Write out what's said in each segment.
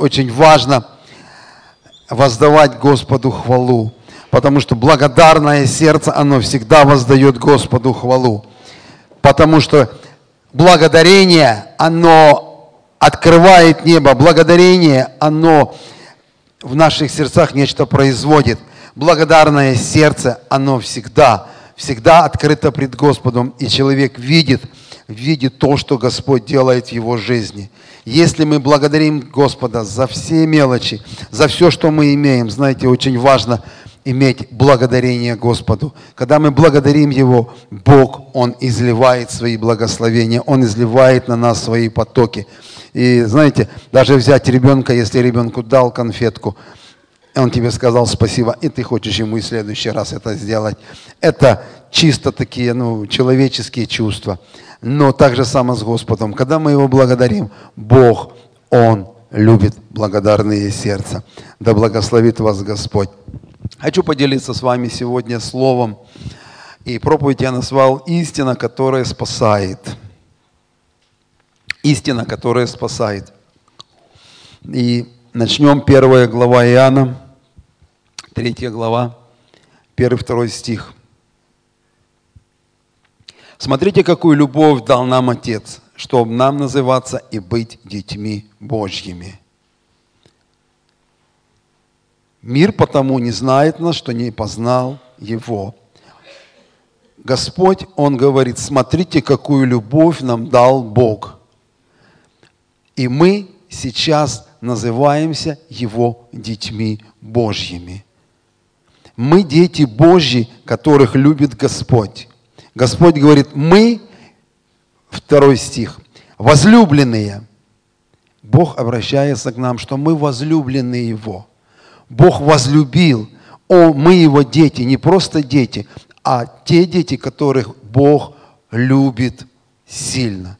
очень важно воздавать Господу хвалу, потому что благодарное сердце, оно всегда воздает Господу хвалу, потому что благодарение, оно открывает небо, благодарение, оно в наших сердцах нечто производит. Благодарное сердце, оно всегда, всегда открыто пред Господом, и человек видит, видит то, что Господь делает в его жизни. Если мы благодарим Господа за все мелочи, за все, что мы имеем, знаете, очень важно иметь благодарение Господу. Когда мы благодарим Его, Бог, Он изливает свои благословения, Он изливает на нас свои потоки. И знаете, даже взять ребенка, если ребенку дал конфетку, он тебе сказал спасибо, и ты хочешь ему и в следующий раз это сделать. Это чисто такие ну, человеческие чувства. Но так же само с Господом. Когда мы Его благодарим, Бог, Он любит благодарные сердца. Да благословит вас Господь. Хочу поделиться с вами сегодня словом. И проповедь я назвал «Истина, которая спасает». Истина, которая спасает. И начнем первая глава Иоанна, третья глава, первый, второй стих – Смотрите, какую любовь дал нам Отец, чтобы нам называться и быть детьми Божьими. Мир потому не знает нас, что не познал Его. Господь, Он говорит, смотрите, какую любовь нам дал Бог. И мы сейчас называемся Его детьми Божьими. Мы дети Божьи, которых любит Господь. Господь говорит, мы, второй стих, возлюбленные. Бог обращается к нам, что мы возлюбленные Его. Бог возлюбил. О, мы Его дети, не просто дети, а те дети, которых Бог любит сильно.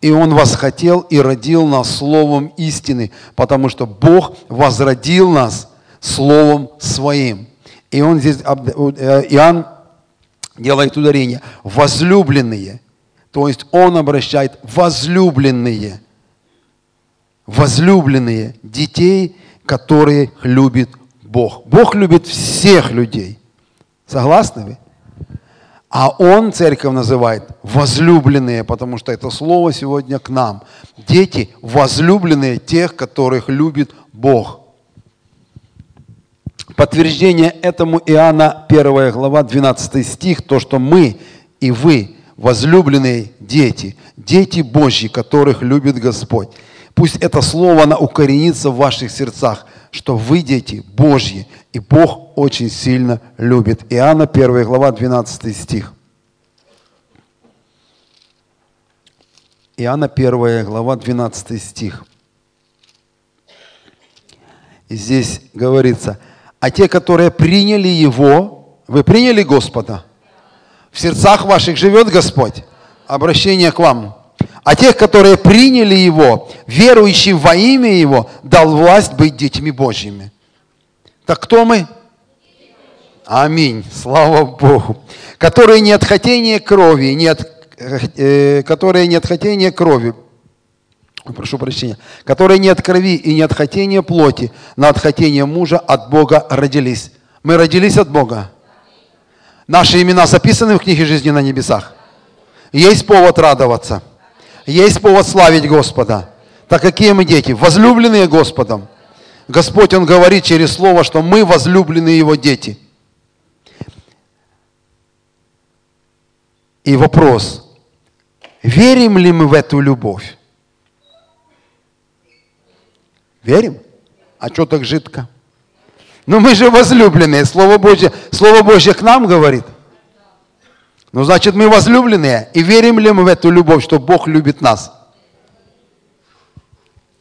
И Он восхотел и родил нас словом истины, потому что Бог возродил нас словом Своим. И Он здесь, э, Иоанн делает ударение, возлюбленные. То есть он обращает возлюбленные, возлюбленные детей, которые любит Бог. Бог любит всех людей. Согласны вы? А он, церковь называет, возлюбленные, потому что это слово сегодня к нам. Дети возлюбленные тех, которых любит Бог. Подтверждение этому Иоанна 1 глава 12 стих, то, что мы и вы, возлюбленные дети, дети Божьи, которых любит Господь. Пусть это слово оно укоренится в ваших сердцах, что вы дети Божьи, и Бог очень сильно любит. Иоанна 1 глава 12 стих. Иоанна 1 глава 12 стих. И здесь говорится – а те, которые приняли Его, вы приняли Господа? В сердцах ваших живет Господь. Обращение к вам. А тех, которые приняли Его, верующие во имя Его, дал власть быть детьми Божьими. Так кто мы? Аминь. Слава Богу. Которые не от хотения крови, не от, э, которые не от хотения крови, прошу прощения, которые не от крови и не от хотения плоти, но от хотения мужа от Бога родились. Мы родились от Бога. Наши имена записаны в книге жизни на небесах. Есть повод радоваться. Есть повод славить Господа. Так какие мы дети? Возлюбленные Господом. Господь, Он говорит через Слово, что мы возлюбленные Его дети. И вопрос, верим ли мы в эту любовь? Верим? А что так жидко? Ну мы же возлюбленные. Слово Божье, Слово Божье к нам говорит. Ну значит мы возлюбленные. И верим ли мы в эту любовь, что Бог любит нас?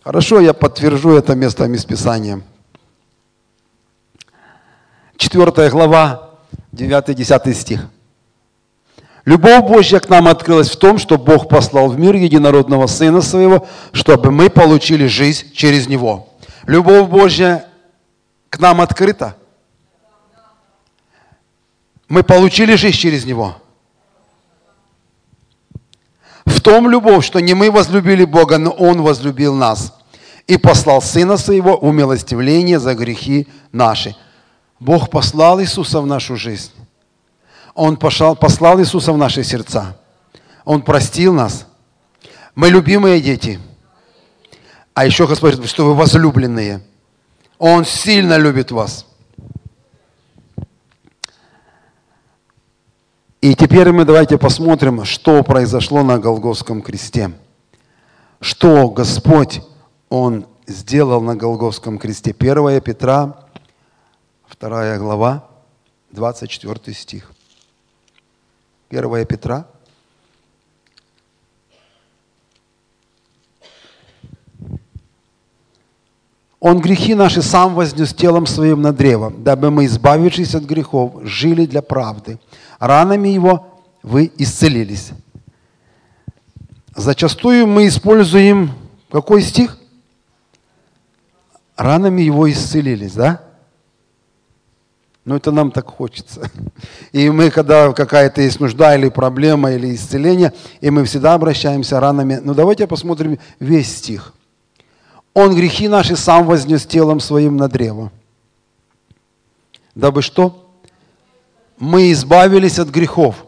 Хорошо, я подтвержу это местом из Писания. Четвертая глава, 9-10 стих. Любовь Божья к нам открылась в том, что Бог послал в мир единородного Сына Своего, чтобы мы получили жизнь через Него. Любовь Божья к нам открыта. Мы получили жизнь через Него. В том любовь, что не мы возлюбили Бога, но Он возлюбил нас. и послал Сына Своего умилостивление за грехи наши. Бог послал Иисуса в нашу жизнь. Он пошел, послал Иисуса в наши сердца. Он простил нас. Мы любимые дети. А еще Господь говорит, что вы возлюбленные. Он сильно любит вас. И теперь мы давайте посмотрим, что произошло на Голгофском кресте. Что Господь, Он сделал на Голгофском кресте. 1 Петра, 2 глава, 24 стих. 1 Петра. Он грехи наши сам вознес телом своим на древо, дабы мы, избавившись от грехов, жили для правды. Ранами его вы исцелились. Зачастую мы используем какой стих? Ранами его исцелились, да? Но это нам так хочется. И мы, когда какая-то есть нужда или проблема, или исцеление, и мы всегда обращаемся ранами. Ну давайте посмотрим весь стих. Он грехи наши сам вознес телом своим на древо. Дабы что? Мы избавились от грехов.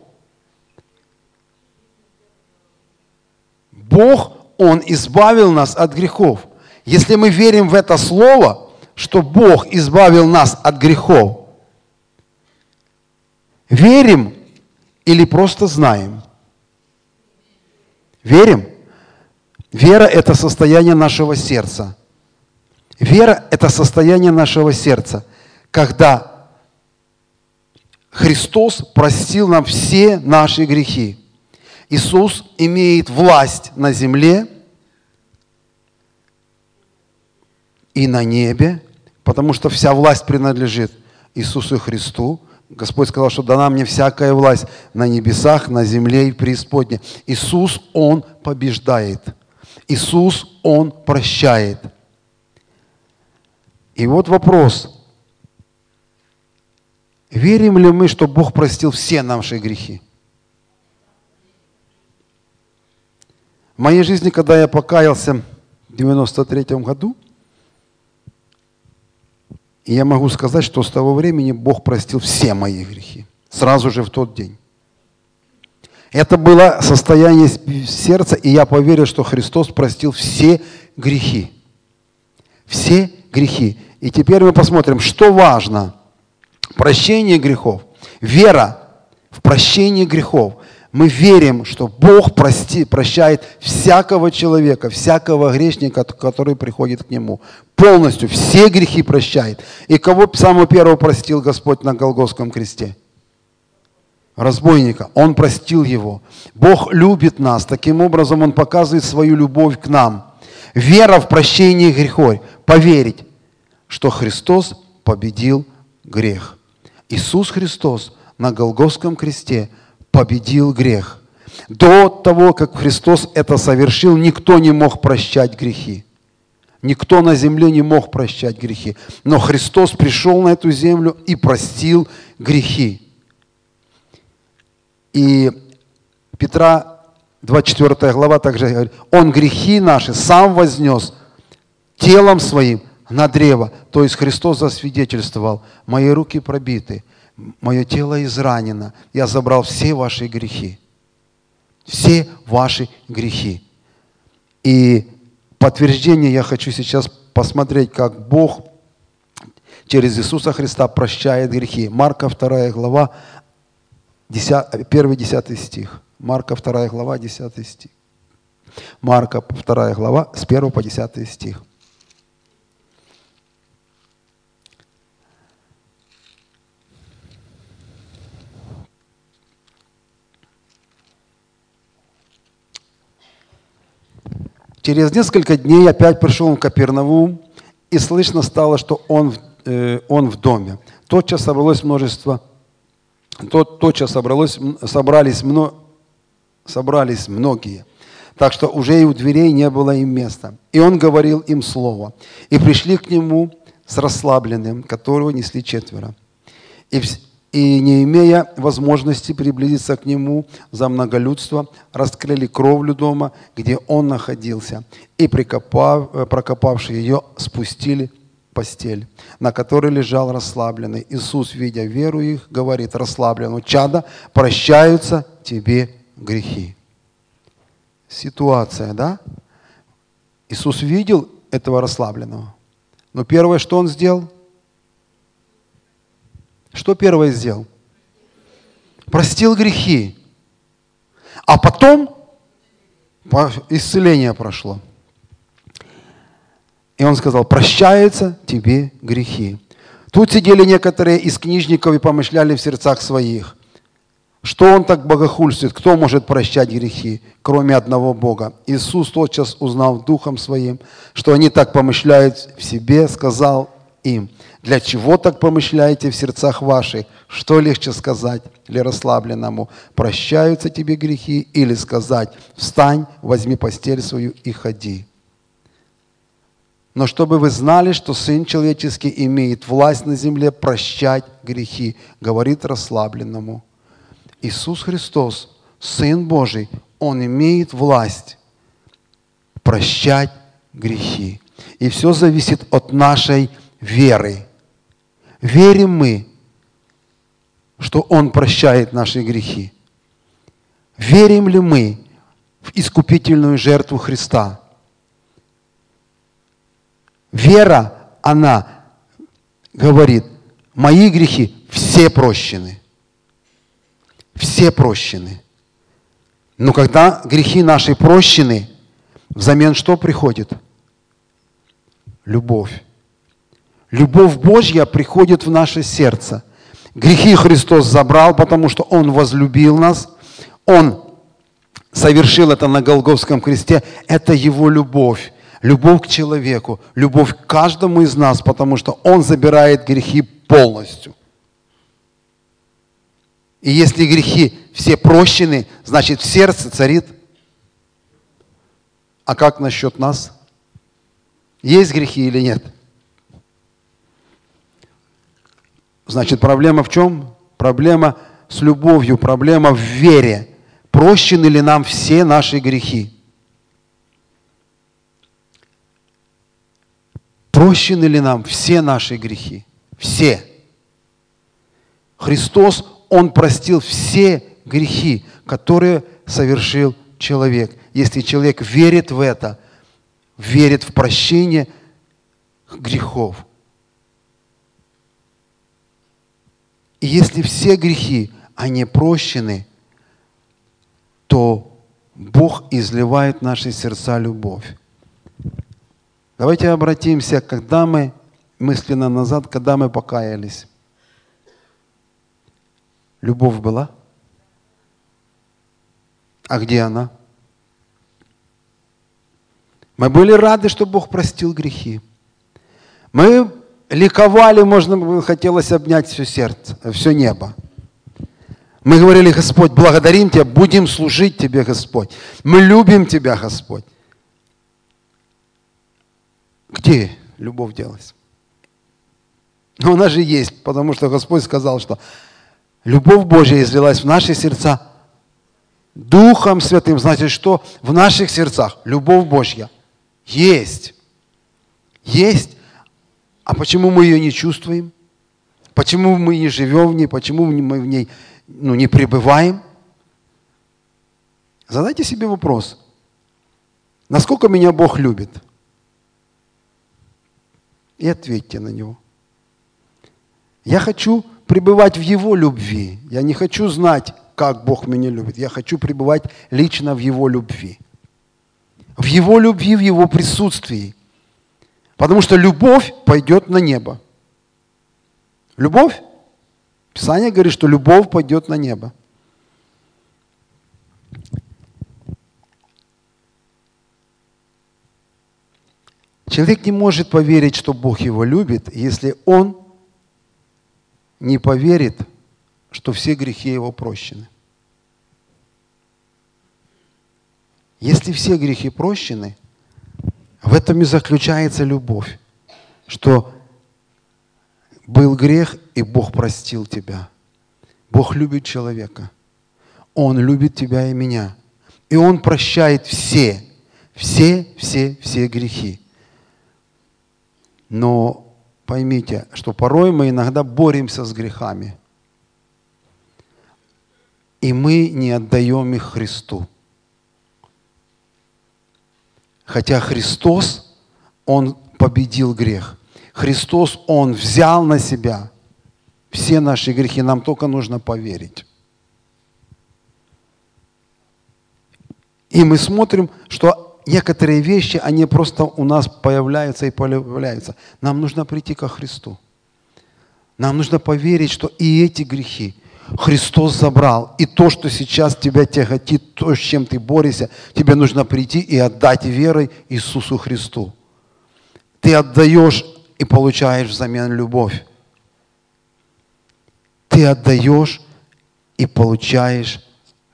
Бог, Он избавил нас от грехов. Если мы верим в это слово, что Бог избавил нас от грехов, Верим или просто знаем? Верим? Вера – это состояние нашего сердца. Вера – это состояние нашего сердца, когда Христос простил нам все наши грехи. Иисус имеет власть на земле и на небе, потому что вся власть принадлежит Иисусу Христу – Господь сказал, что дана мне всякая власть на небесах, на земле и преисподне. Иисус, Он побеждает. Иисус, Он прощает. И вот вопрос. Верим ли мы, что Бог простил все наши грехи? В моей жизни, когда я покаялся в 93 году, и я могу сказать, что с того времени Бог простил все мои грехи. Сразу же в тот день. Это было состояние сердца, и я поверил, что Христос простил все грехи. Все грехи. И теперь мы посмотрим, что важно. Прощение грехов. Вера в прощение грехов мы верим, что Бог прости, прощает всякого человека, всякого грешника, который приходит к Нему. Полностью все грехи прощает. И кого самого первого простил Господь на Голгофском кресте? Разбойника. Он простил его. Бог любит нас. Таким образом, Он показывает свою любовь к нам. Вера в прощение грехов. Поверить, что Христос победил грех. Иисус Христос на Голгофском кресте – победил грех. До того, как Христос это совершил, никто не мог прощать грехи. Никто на земле не мог прощать грехи. Но Христос пришел на эту землю и простил грехи. И Петра 24 глава также говорит, Он грехи наши сам вознес телом своим на древо. То есть Христос засвидетельствовал, мои руки пробиты, мое тело изранено, я забрал все ваши грехи. Все ваши грехи. И подтверждение я хочу сейчас посмотреть, как Бог через Иисуса Христа прощает грехи. Марка 2 глава, 1-10 стих. Марка 2 глава, 10 стих. Марка 2 глава, с 1 по 10 стих. Через несколько дней опять пришел он в Капернаум, и слышно стало, что он, э, он в доме. Тотчас собралось множество, тот, тотчас собралось, собрались, мно, собрались многие, так что уже и у дверей не было им места. И он говорил им слово. И пришли к нему с расслабленным, которого несли четверо. И, и, не имея возможности приблизиться к нему за многолюдство, раскрыли кровлю дома, где он находился, и, прикопав, э, прокопавши ее, спустили постель, на которой лежал расслабленный. Иисус, видя веру их, говорит расслабленному, чада, прощаются тебе грехи. Ситуация, да? Иисус видел этого расслабленного. Но первое, что он сделал? Что первое сделал? Простил грехи. А потом исцеление прошло. И он сказал, прощаются тебе грехи. Тут сидели некоторые из книжников и помышляли в сердцах своих. Что он так богохульствует? Кто может прощать грехи, кроме одного Бога? Иисус тотчас узнал духом своим, что они так помышляют в себе, сказал им, для чего так помышляете в сердцах ваших? Что легче сказать или расслабленному? Прощаются тебе грехи или сказать, встань, возьми постель свою и ходи. Но чтобы вы знали, что Сын Человеческий имеет власть на земле прощать грехи, говорит расслабленному. Иисус Христос, Сын Божий, Он имеет власть прощать грехи. И все зависит от нашей веры. Верим мы, что Он прощает наши грехи? Верим ли мы в искупительную жертву Христа? Вера, она говорит, мои грехи все прощены. Все прощены. Но когда грехи наши прощены, взамен что приходит? Любовь. Любовь Божья приходит в наше сердце. Грехи Христос забрал, потому что Он возлюбил нас. Он совершил это на Голговском кресте. Это Его любовь. Любовь к человеку, любовь к каждому из нас, потому что Он забирает грехи полностью. И если грехи все прощены, значит в сердце царит. А как насчет нас? Есть грехи или нет? Значит, проблема в чем? Проблема с любовью, проблема в вере. Прощены ли нам все наши грехи? Прощены ли нам все наши грехи? Все. Христос, Он простил все грехи, которые совершил человек. Если человек верит в это, верит в прощение грехов – И если все грехи, они прощены, то Бог изливает в наши сердца любовь. Давайте обратимся, когда мы, мысленно назад, когда мы покаялись. Любовь была? А где она? Мы были рады, что Бог простил грехи. Мы ликовали, можно хотелось обнять все сердце, все небо. Мы говорили, Господь, благодарим Тебя, будем служить Тебе, Господь. Мы любим Тебя, Господь. Где любовь делась? Но она же есть, потому что Господь сказал, что любовь Божья излилась в наши сердца Духом Святым. Значит, что в наших сердцах любовь Божья есть. Есть. А почему мы ее не чувствуем? Почему мы не живем в ней? Почему мы в ней ну, не пребываем? Задайте себе вопрос. Насколько меня Бог любит? И ответьте на него. Я хочу пребывать в Его любви. Я не хочу знать, как Бог меня любит. Я хочу пребывать лично в Его любви. В Его любви, в Его присутствии – Потому что любовь пойдет на небо. Любовь? Писание говорит, что любовь пойдет на небо. Человек не может поверить, что Бог его любит, если он не поверит, что все грехи его прощены. Если все грехи прощены, в этом и заключается любовь, что был грех, и Бог простил тебя. Бог любит человека. Он любит тебя и меня. И Он прощает все, все, все, все грехи. Но поймите, что порой мы иногда боремся с грехами. И мы не отдаем их Христу. Хотя Христос, Он победил грех. Христос, Он взял на себя все наши грехи. Нам только нужно поверить. И мы смотрим, что некоторые вещи, они просто у нас появляются и появляются. Нам нужно прийти ко Христу. Нам нужно поверить, что и эти грехи Христос забрал. И то, что сейчас тебя тяготит, то, с чем ты борешься, тебе нужно прийти и отдать верой Иисусу Христу. Ты отдаешь и получаешь взамен любовь. Ты отдаешь и получаешь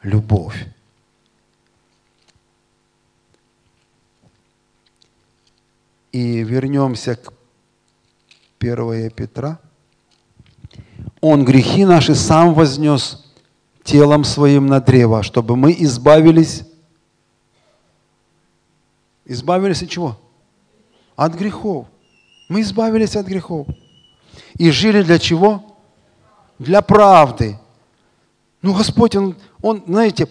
любовь. И вернемся к 1 Петра. Он грехи наши сам вознес телом своим на древо, чтобы мы избавились. Избавились от чего? От грехов. Мы избавились от грехов. И жили для чего? Для правды. Ну, Господь, Он, он знаете,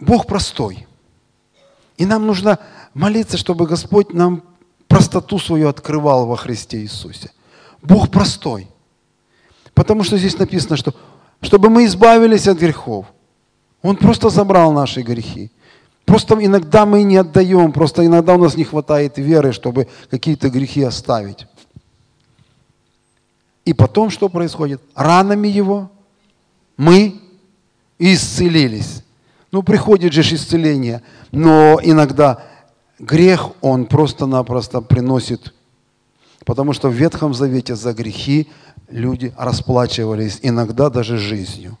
Бог простой. И нам нужно молиться, чтобы Господь нам простоту свою открывал во Христе Иисусе. Бог простой. Потому что здесь написано, что чтобы мы избавились от грехов. Он просто забрал наши грехи. Просто иногда мы не отдаем, просто иногда у нас не хватает веры, чтобы какие-то грехи оставить. И потом что происходит? Ранами его мы исцелились. Ну, приходит же исцеление, но иногда грех, он просто-напросто приносит, потому что в Ветхом Завете за грехи люди расплачивались, иногда даже жизнью.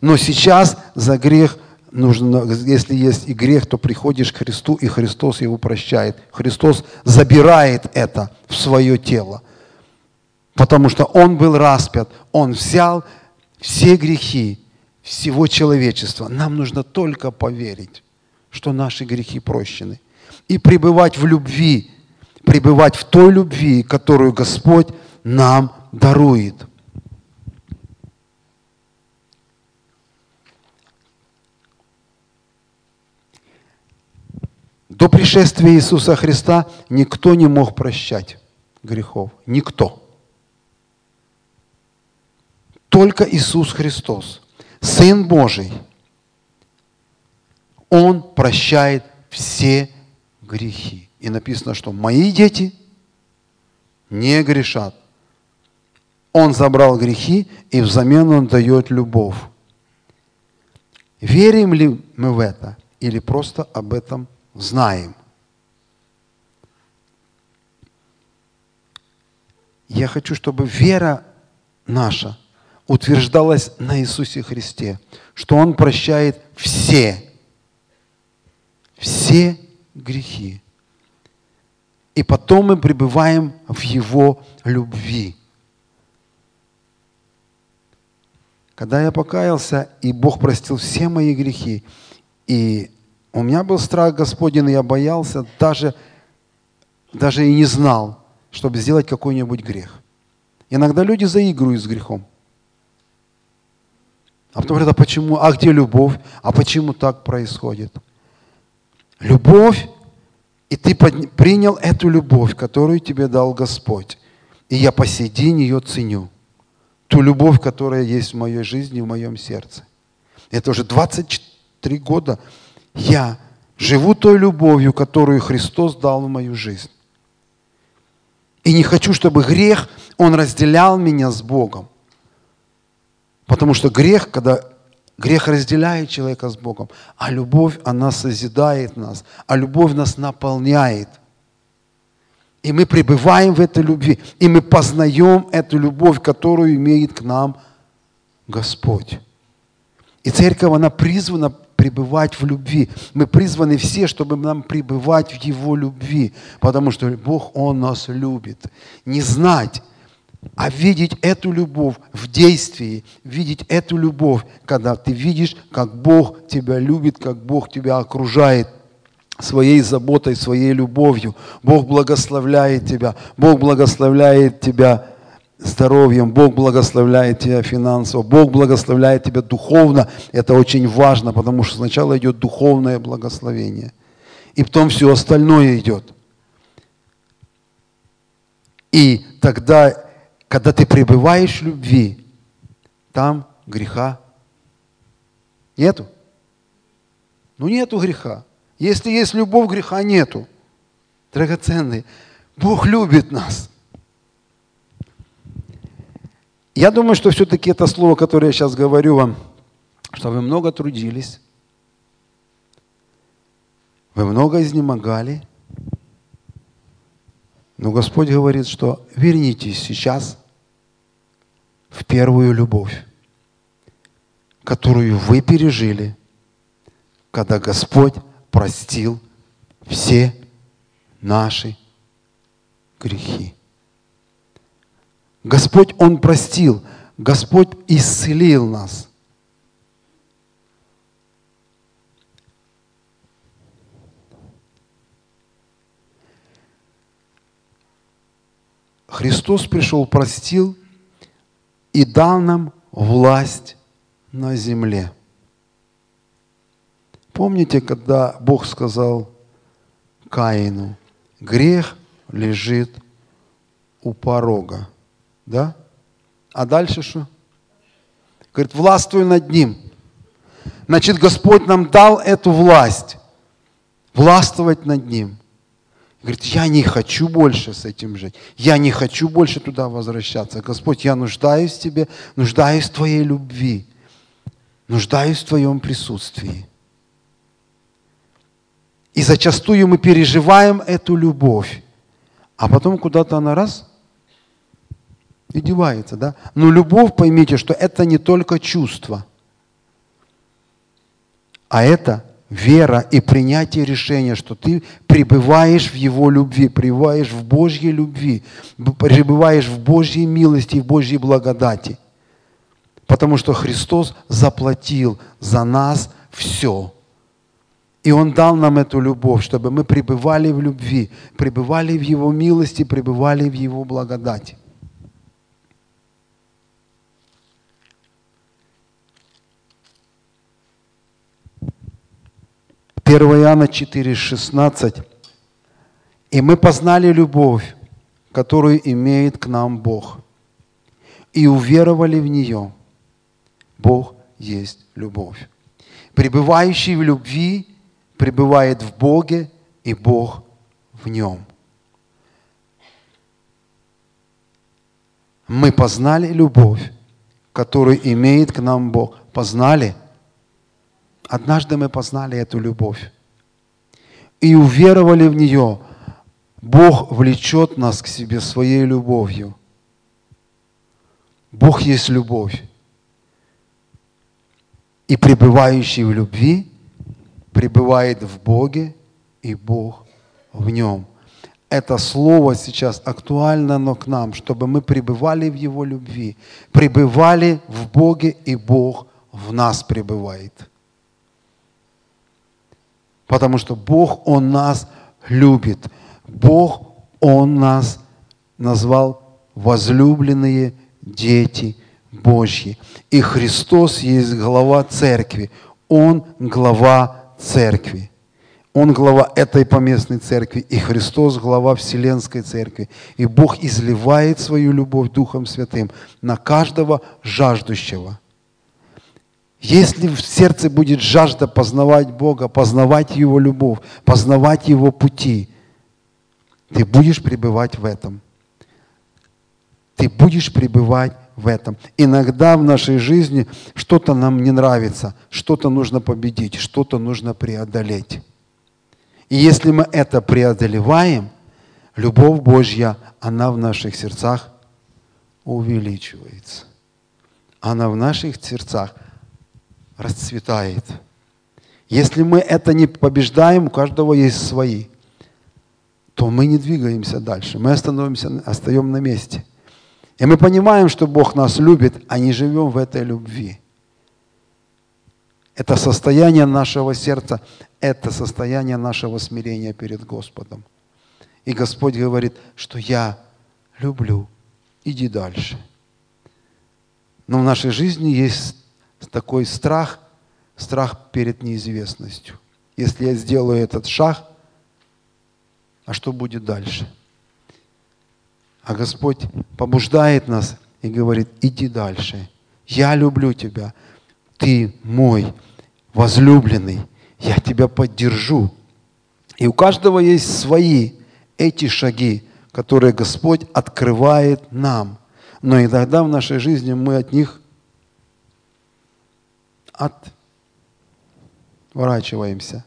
Но сейчас за грех нужно, если есть и грех, то приходишь к Христу, и Христос его прощает. Христос забирает это в свое тело. Потому что Он был распят, Он взял все грехи всего человечества. Нам нужно только поверить, что наши грехи прощены. И пребывать в любви, пребывать в той любви, которую Господь нам дарует. До пришествия Иисуса Христа никто не мог прощать грехов. Никто. Только Иисус Христос, Сын Божий, Он прощает все грехи. И написано, что мои дети не грешат. Он забрал грехи, и взамен Он дает любовь. Верим ли мы в это или просто об этом знаем? Я хочу, чтобы вера наша утверждалась на Иисусе Христе, что Он прощает все, все грехи. И потом мы пребываем в Его любви. Когда я покаялся, и Бог простил все мои грехи, и у меня был страх Господень, и я боялся, даже, даже и не знал, чтобы сделать какой-нибудь грех. Иногда люди заигрывают с грехом. А потом говорят, а почему, а где любовь? А почему так происходит? Любовь, и ты принял эту любовь, которую тебе дал Господь. И я по сей день ее ценю ту любовь, которая есть в моей жизни, в моем сердце. Это уже 23 года я живу той любовью, которую Христос дал в мою жизнь. И не хочу, чтобы грех, он разделял меня с Богом. Потому что грех, когда грех разделяет человека с Богом, а любовь, она созидает нас, а любовь нас наполняет. И мы пребываем в этой любви, и мы познаем эту любовь, которую имеет к нам Господь. И церковь, она призвана пребывать в любви. Мы призваны все, чтобы нам пребывать в Его любви, потому что Бог, Он нас любит. Не знать а видеть эту любовь в действии, видеть эту любовь, когда ты видишь, как Бог тебя любит, как Бог тебя окружает своей заботой, своей любовью. Бог благословляет тебя, Бог благословляет тебя здоровьем, Бог благословляет тебя финансово, Бог благословляет тебя духовно. Это очень важно, потому что сначала идет духовное благословение, и потом все остальное идет. И тогда когда ты пребываешь в любви, там греха нету. Ну нету греха. Если есть любовь, греха нету. Драгоценный, Бог любит нас. Я думаю, что все-таки это слово, которое я сейчас говорю вам, что вы много трудились, вы много изнемогали, но Господь говорит, что вернитесь сейчас в первую любовь, которую вы пережили, когда Господь простил все наши грехи. Господь, Он простил, Господь исцелил нас. Христос пришел, простил и дал нам власть на земле. Помните, когда Бог сказал Каину, грех лежит у порога, да? А дальше что? Говорит, властвуй над ним. Значит, Господь нам дал эту власть, властвовать над ним. Говорит, я не хочу больше с этим жить. Я не хочу больше туда возвращаться. Господь, я нуждаюсь в Тебе, нуждаюсь в Твоей любви, нуждаюсь в Твоем присутствии. И зачастую мы переживаем эту любовь, а потом куда-то она раз и девается, да? Но любовь, поймите, что это не только чувство, а это вера и принятие решения, что ты пребываешь в Его любви, пребываешь в Божьей любви, пребываешь в Божьей милости и в Божьей благодати. Потому что Христос заплатил за нас все. И Он дал нам эту любовь, чтобы мы пребывали в любви, пребывали в Его милости, пребывали в Его благодати. 1 Иоанна 4, 16. «И мы познали любовь, которую имеет к нам Бог, и уверовали в нее. Бог есть любовь. Пребывающий в любви пребывает в Боге, и Бог в нем». Мы познали любовь, которую имеет к нам Бог. Познали – Однажды мы познали эту любовь и уверовали в нее. Бог влечет нас к себе своей любовью. Бог есть любовь. И пребывающий в любви пребывает в Боге, и Бог в нем. Это слово сейчас актуально, но к нам, чтобы мы пребывали в Его любви, пребывали в Боге, и Бог в нас пребывает. Потому что Бог, Он нас любит. Бог, Он нас назвал возлюбленные дети Божьи. И Христос есть глава церкви. Он глава церкви. Он глава этой поместной церкви, и Христос глава Вселенской церкви. И Бог изливает свою любовь Духом Святым на каждого жаждущего – если в сердце будет жажда познавать Бога, познавать Его любовь, познавать Его пути, ты будешь пребывать в этом. Ты будешь пребывать в этом. Иногда в нашей жизни что-то нам не нравится, что-то нужно победить, что-то нужно преодолеть. И если мы это преодолеваем, любовь Божья, она в наших сердцах увеличивается. Она в наших сердцах – расцветает. Если мы это не побеждаем, у каждого есть свои, то мы не двигаемся дальше. Мы остановимся, остаем на месте. И мы понимаем, что Бог нас любит, а не живем в этой любви. Это состояние нашего сердца, это состояние нашего смирения перед Господом. И Господь говорит, что я люблю, иди дальше. Но в нашей жизни есть такой страх, страх перед неизвестностью. Если я сделаю этот шаг, а что будет дальше? А Господь побуждает нас и говорит, иди дальше. Я люблю тебя. Ты мой возлюбленный. Я тебя поддержу. И у каждого есть свои эти шаги, которые Господь открывает нам. Но иногда в нашей жизни мы от них отворачиваемся.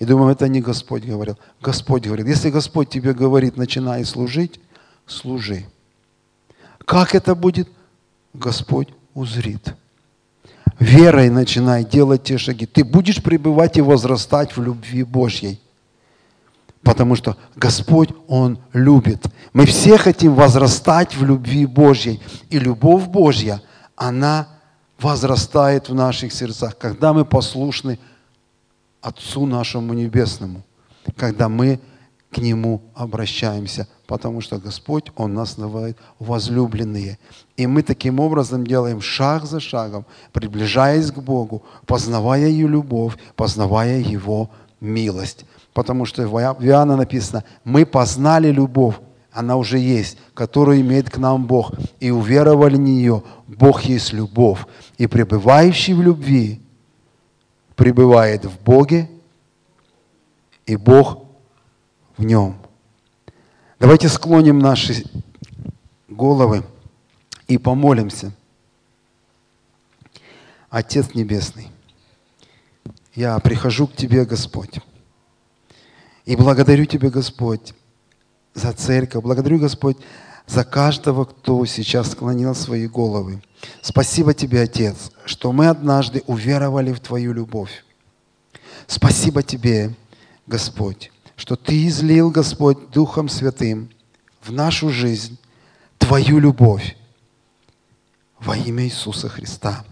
И думаем, это не Господь говорил. Господь говорит. Если Господь тебе говорит, начинай служить, служи. Как это будет? Господь узрит. Верой начинай делать те шаги. Ты будешь пребывать и возрастать в любви Божьей. Потому что Господь, Он любит. Мы все хотим возрастать в любви Божьей. И любовь Божья, она возрастает в наших сердцах, когда мы послушны Отцу нашему Небесному, когда мы к Нему обращаемся, потому что Господь, Он нас называет возлюбленные. И мы таким образом делаем шаг за шагом, приближаясь к Богу, познавая Ее любовь, познавая Его милость. Потому что в Иоанна написано, мы познали любовь, она уже есть, которую имеет к нам Бог, и уверовали в нее. Бог есть любовь, и пребывающий в любви пребывает в Боге, и Бог в нем. Давайте склоним наши головы и помолимся. Отец Небесный, я прихожу к Тебе, Господь, и благодарю Тебя, Господь, за церковь. Благодарю, Господь, за каждого, кто сейчас склонил свои головы. Спасибо Тебе, Отец, что мы однажды уверовали в Твою любовь. Спасибо Тебе, Господь, что Ты излил, Господь, Духом Святым в нашу жизнь Твою любовь во имя Иисуса Христа.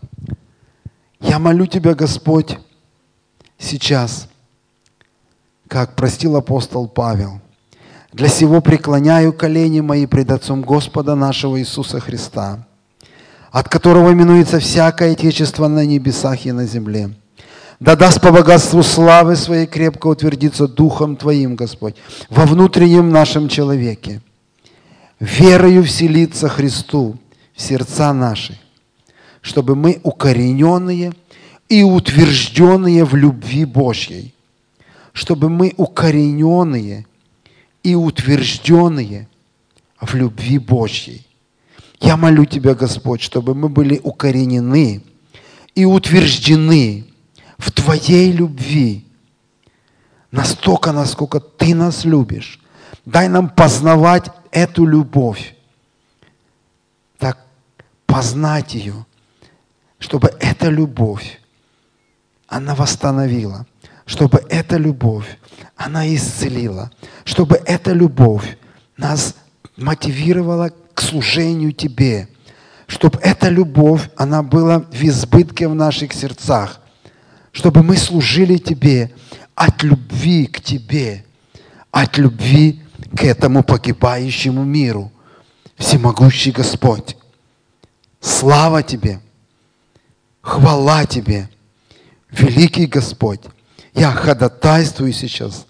Я молю Тебя, Господь, сейчас, как простил апостол Павел, для сего преклоняю колени мои пред Отцом Господа нашего Иисуса Христа, от которого именуется всякое Отечество на небесах и на земле. Да даст по богатству славы своей крепко утвердиться Духом Твоим, Господь, во внутреннем нашем человеке. Верою вселиться Христу в сердца наши, чтобы мы укорененные и утвержденные в любви Божьей, чтобы мы укорененные – и утвержденные в любви Божьей. Я молю Тебя, Господь, чтобы мы были укоренены и утверждены в Твоей любви настолько, насколько Ты нас любишь. Дай нам познавать эту любовь, так познать ее, чтобы эта любовь, она восстановила, чтобы эта любовь, она исцелила, чтобы эта любовь нас мотивировала к служению Тебе, чтобы эта любовь, она была в избытке в наших сердцах, чтобы мы служили Тебе от любви к Тебе, от любви к этому погибающему миру. Всемогущий Господь, слава Тебе, хвала Тебе, великий Господь. Я ходатайствую сейчас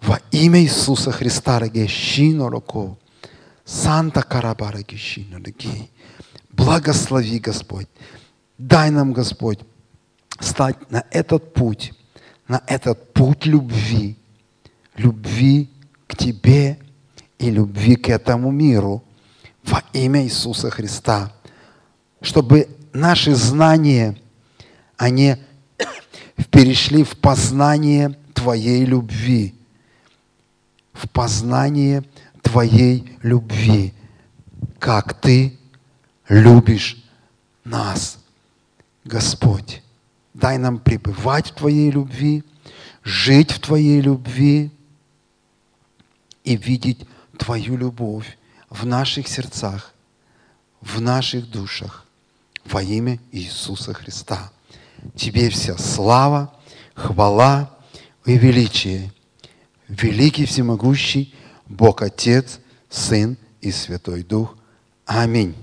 во имя Иисуса Христа, Рагещино Роко, Санта Карабара Гещино Рагей. Благослови, Господь. Дай нам, Господь, стать на этот путь, на этот путь любви, любви к Тебе и любви к этому миру во имя Иисуса Христа, чтобы наши знания, они перешли в познание Твоей любви, в познание Твоей любви, как Ты любишь нас, Господь. Дай нам пребывать в Твоей любви, жить в Твоей любви и видеть Твою любовь в наших сердцах в наших душах во имя Иисуса Христа. Тебе вся слава, хвала и величие. Великий всемогущий Бог Отец, Сын и Святой Дух. Аминь.